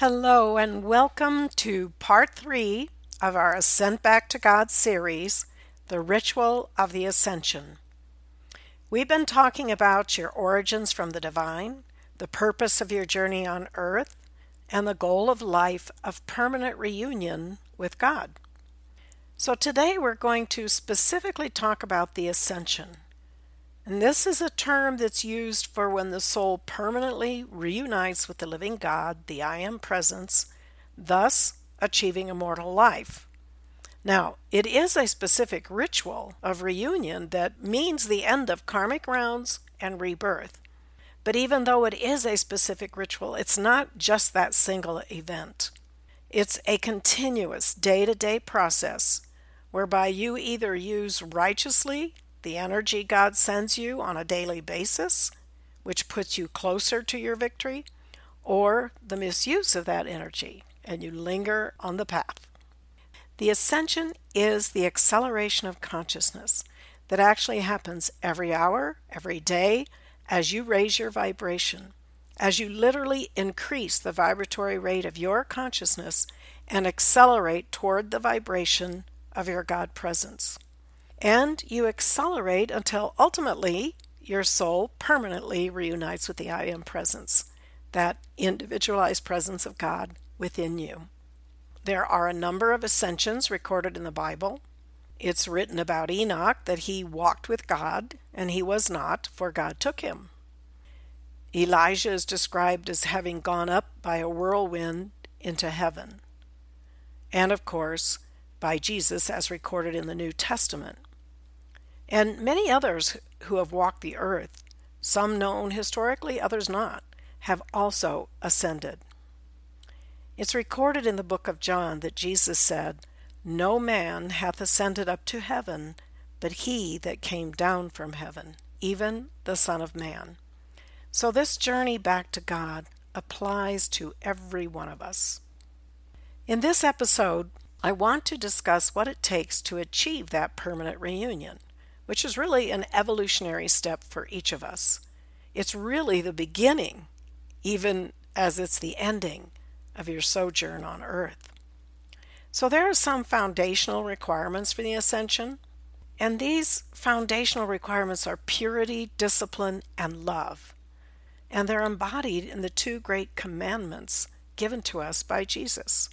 Hello, and welcome to part three of our Ascent Back to God series, The Ritual of the Ascension. We've been talking about your origins from the divine, the purpose of your journey on earth, and the goal of life of permanent reunion with God. So today we're going to specifically talk about the ascension. And this is a term that's used for when the soul permanently reunites with the living God, the I Am Presence, thus achieving immortal life. Now, it is a specific ritual of reunion that means the end of karmic rounds and rebirth. But even though it is a specific ritual, it's not just that single event. It's a continuous day to day process whereby you either use righteously the energy God sends you on a daily basis, which puts you closer to your victory, or the misuse of that energy, and you linger on the path. The ascension is the acceleration of consciousness that actually happens every hour, every day, as you raise your vibration, as you literally increase the vibratory rate of your consciousness and accelerate toward the vibration of your God presence and you accelerate until ultimately your soul permanently reunites with the I Am presence, that individualized presence of God within you. There are a number of ascensions recorded in the Bible. It's written about Enoch that he walked with God, and he was not, for God took him. Elijah is described as having gone up by a whirlwind into heaven. And of course, by Jesus as recorded in the New Testament and many others who have walked the earth, some known historically, others not, have also ascended. It's recorded in the book of John that Jesus said, No man hath ascended up to heaven, but he that came down from heaven, even the Son of Man. So this journey back to God applies to every one of us. In this episode, I want to discuss what it takes to achieve that permanent reunion which is really an evolutionary step for each of us. It's really the beginning, even as it's the ending of your sojourn on earth. So, there are some foundational requirements for the ascension, and these foundational requirements are purity, discipline, and love. And they're embodied in the two great commandments given to us by Jesus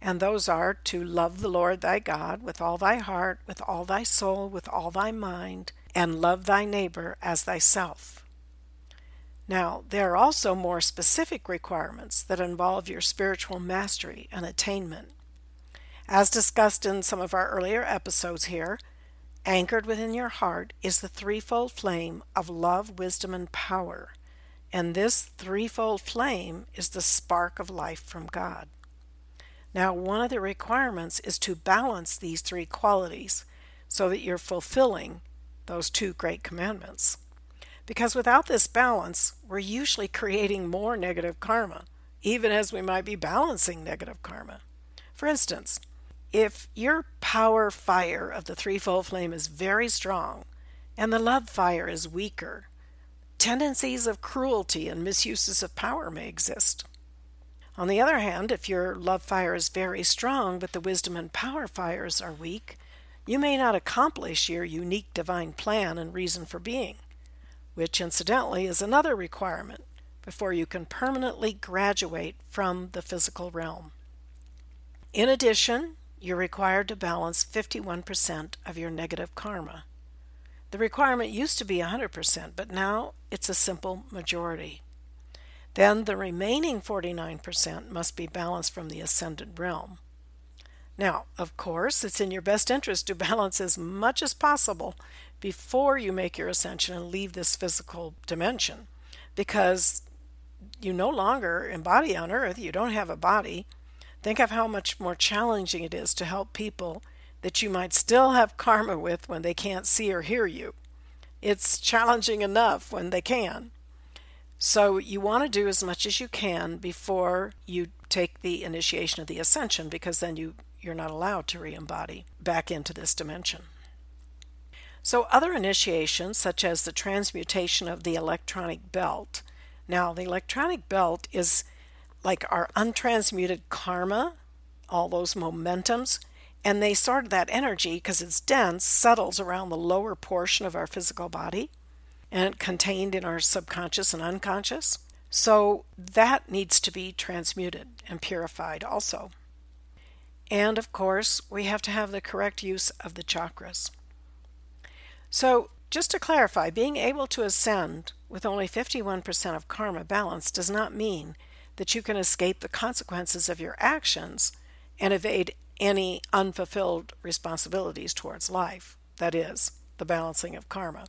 and those are to love the Lord thy God with all thy heart, with all thy soul, with all thy mind, and love thy neighbor as thyself. Now, there are also more specific requirements that involve your spiritual mastery and attainment. As discussed in some of our earlier episodes here, anchored within your heart is the threefold flame of love, wisdom, and power. And this threefold flame is the spark of life from God. Now, one of the requirements is to balance these three qualities so that you're fulfilling those two great commandments. Because without this balance, we're usually creating more negative karma, even as we might be balancing negative karma. For instance, if your power fire of the threefold flame is very strong and the love fire is weaker, tendencies of cruelty and misuses of power may exist. On the other hand, if your love fire is very strong, but the wisdom and power fires are weak, you may not accomplish your unique divine plan and reason for being, which incidentally is another requirement before you can permanently graduate from the physical realm. In addition, you're required to balance 51% of your negative karma. The requirement used to be 100%, but now it's a simple majority. Then the remaining 49% must be balanced from the ascended realm. Now, of course, it's in your best interest to balance as much as possible before you make your ascension and leave this physical dimension because you no longer embody on earth, you don't have a body. Think of how much more challenging it is to help people that you might still have karma with when they can't see or hear you. It's challenging enough when they can. So you want to do as much as you can before you take the initiation of the ascension because then you you're not allowed to re-embody back into this dimension. So other initiations such as the transmutation of the electronic belt. Now the electronic belt is like our untransmuted karma, all those momentums, and they sort of that energy because it's dense settles around the lower portion of our physical body and contained in our subconscious and unconscious. So that needs to be transmuted and purified also. And of course, we have to have the correct use of the chakras. So, just to clarify, being able to ascend with only 51% of karma balance does not mean that you can escape the consequences of your actions and evade any unfulfilled responsibilities towards life. That is, the balancing of karma.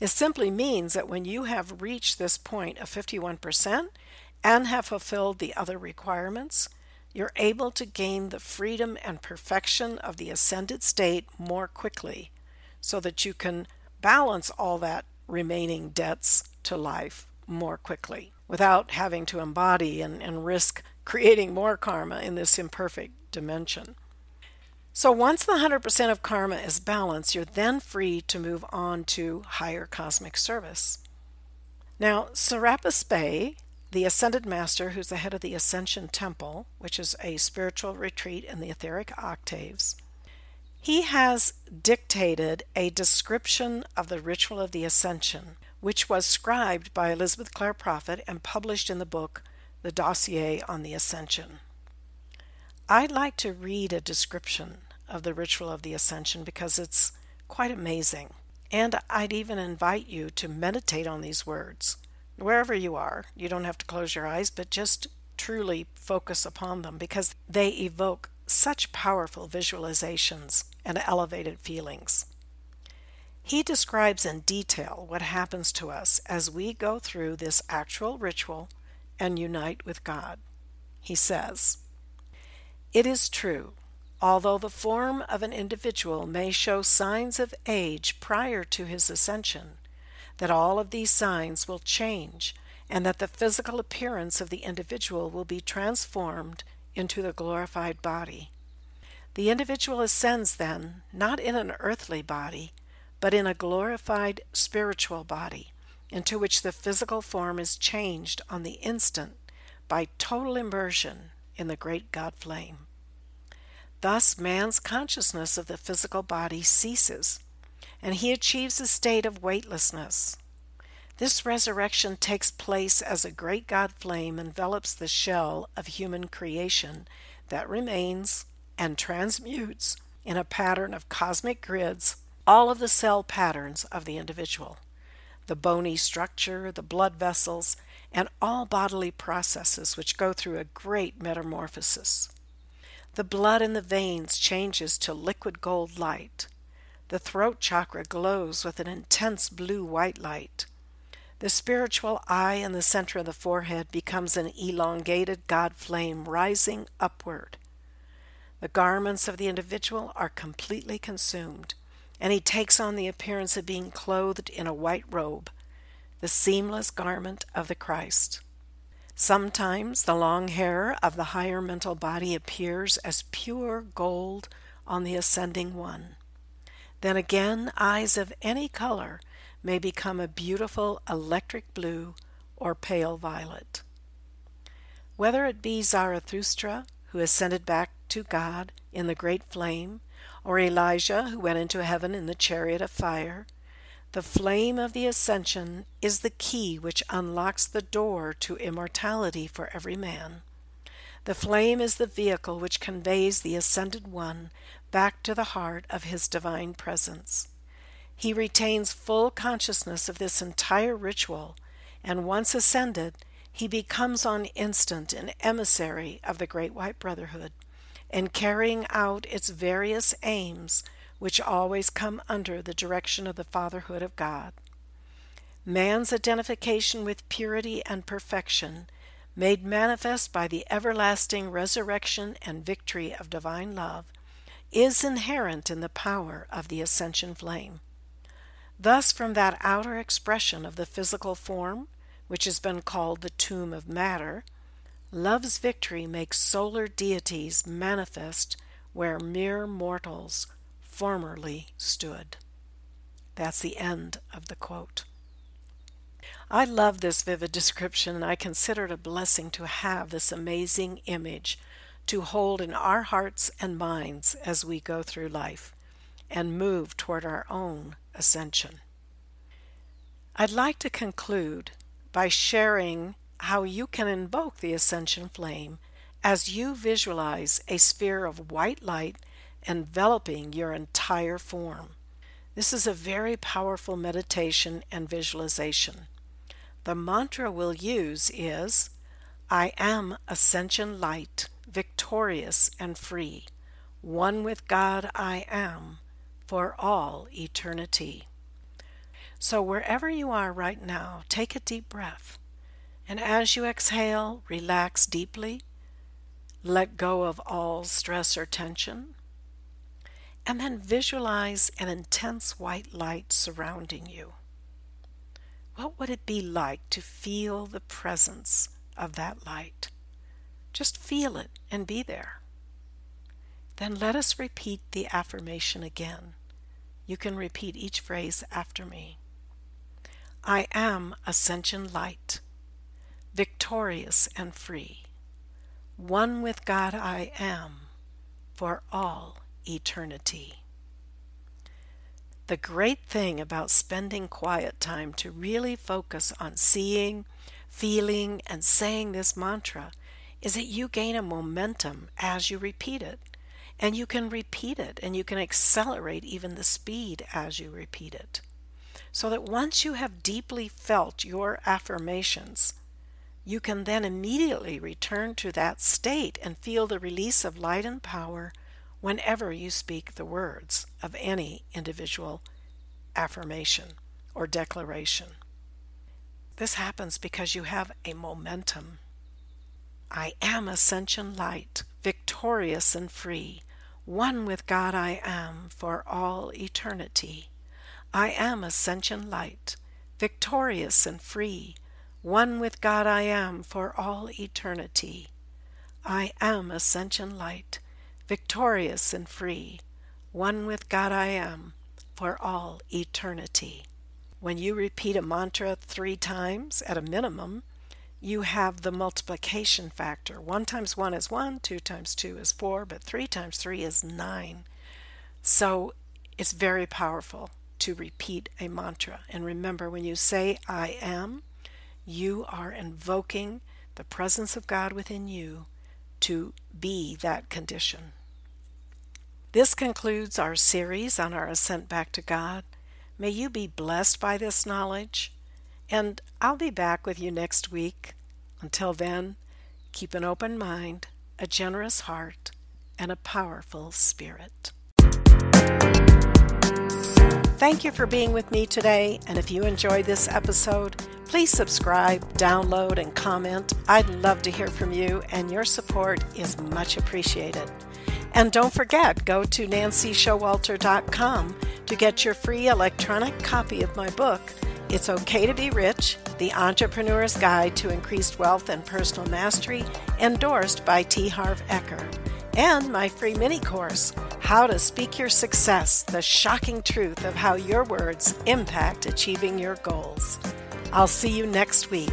It simply means that when you have reached this point of 51% and have fulfilled the other requirements, you're able to gain the freedom and perfection of the ascended state more quickly so that you can balance all that remaining debts to life more quickly without having to embody and, and risk creating more karma in this imperfect dimension. So once the 100% of karma is balanced, you're then free to move on to higher cosmic service. Now, Serapis Bey, the Ascended Master, who's the head of the Ascension Temple, which is a spiritual retreat in the etheric octaves, he has dictated a description of the ritual of the Ascension, which was scribed by Elizabeth Clare Prophet and published in the book The Dossier on the Ascension. I'd like to read a description of the ritual of the ascension because it's quite amazing. And I'd even invite you to meditate on these words. Wherever you are, you don't have to close your eyes, but just truly focus upon them because they evoke such powerful visualizations and elevated feelings. He describes in detail what happens to us as we go through this actual ritual and unite with God. He says, it is true, although the form of an individual may show signs of age prior to his ascension, that all of these signs will change and that the physical appearance of the individual will be transformed into the glorified body. The individual ascends then, not in an earthly body, but in a glorified spiritual body, into which the physical form is changed on the instant by total immersion in the great God flame. Thus, man's consciousness of the physical body ceases, and he achieves a state of weightlessness. This resurrection takes place as a great God flame envelops the shell of human creation that remains and transmutes in a pattern of cosmic grids all of the cell patterns of the individual the bony structure, the blood vessels, and all bodily processes which go through a great metamorphosis. The blood in the veins changes to liquid gold light. The throat chakra glows with an intense blue white light. The spiritual eye in the center of the forehead becomes an elongated God flame rising upward. The garments of the individual are completely consumed, and he takes on the appearance of being clothed in a white robe, the seamless garment of the Christ. Sometimes the long hair of the higher mental body appears as pure gold on the ascending one. Then again, eyes of any color may become a beautiful electric blue or pale violet. Whether it be Zarathustra, who ascended back to God in the great flame, or Elijah, who went into heaven in the chariot of fire, the flame of the ascension is the key which unlocks the door to immortality for every man. The flame is the vehicle which conveys the ascended one back to the heart of his divine presence. He retains full consciousness of this entire ritual, and once ascended, he becomes on instant an emissary of the Great White Brotherhood, and carrying out its various aims which always come under the direction of the fatherhood of God. Man's identification with purity and perfection, made manifest by the everlasting resurrection and victory of divine love, is inherent in the power of the ascension flame. Thus, from that outer expression of the physical form, which has been called the tomb of matter, love's victory makes solar deities manifest where mere mortals formerly stood. That's the end of the quote. I love this vivid description, and I consider it a blessing to have this amazing image to hold in our hearts and minds as we go through life and move toward our own ascension. I'd like to conclude by sharing how you can invoke the ascension flame as you visualize a sphere of white light enveloping your entire form. This is a very powerful meditation and visualization. The mantra we'll use is I am ascension light, victorious and free, one with God I am, for all eternity. So, wherever you are right now, take a deep breath. And as you exhale, relax deeply. Let go of all stress or tension. And then visualize an intense white light surrounding you. What would it be like to feel the presence of that light? Just feel it and be there. Then let us repeat the affirmation again. You can repeat each phrase after me. I am ascension light, victorious and free. One with God I am for all eternity. The great thing about spending quiet time to really focus on seeing, feeling, and saying this mantra is that you gain a momentum as you repeat it. And you can repeat it and you can accelerate even the speed as you repeat it. So that once you have deeply felt your affirmations, you can then immediately return to that state and feel the release of light and power whenever you speak the words of any individual affirmation or declaration. This happens because you have a momentum. I am ascension light, victorious and free, one with God I am for all eternity. I am ascension light, victorious and free, one with God I am for all eternity. I am ascension light, victorious and free, one with God I am, for all eternity. When you repeat a mantra three times at a minimum, you have the multiplication factor. One times one is one, two times two is four, but three times three is nine. So it's very powerful to repeat a mantra. And remember, when you say I am, you are invoking the presence of God within you to be that condition. This concludes our series on our ascent back to God. May you be blessed by this knowledge, and I'll be back with you next week. Until then, keep an open mind, a generous heart, and a powerful spirit. Thank you for being with me today, and if you enjoyed this episode, please subscribe, download, and comment. I'd love to hear from you, and your support is much appreciated. And don't forget, go to nancyshowalter.com to get your free electronic copy of my book, It's Okay to Be Rich The Entrepreneur's Guide to Increased Wealth and Personal Mastery, endorsed by T. Harv Eker and my free mini course, How to Speak Your Success The Shocking Truth of How Your Words Impact Achieving Your Goals. I'll see you next week.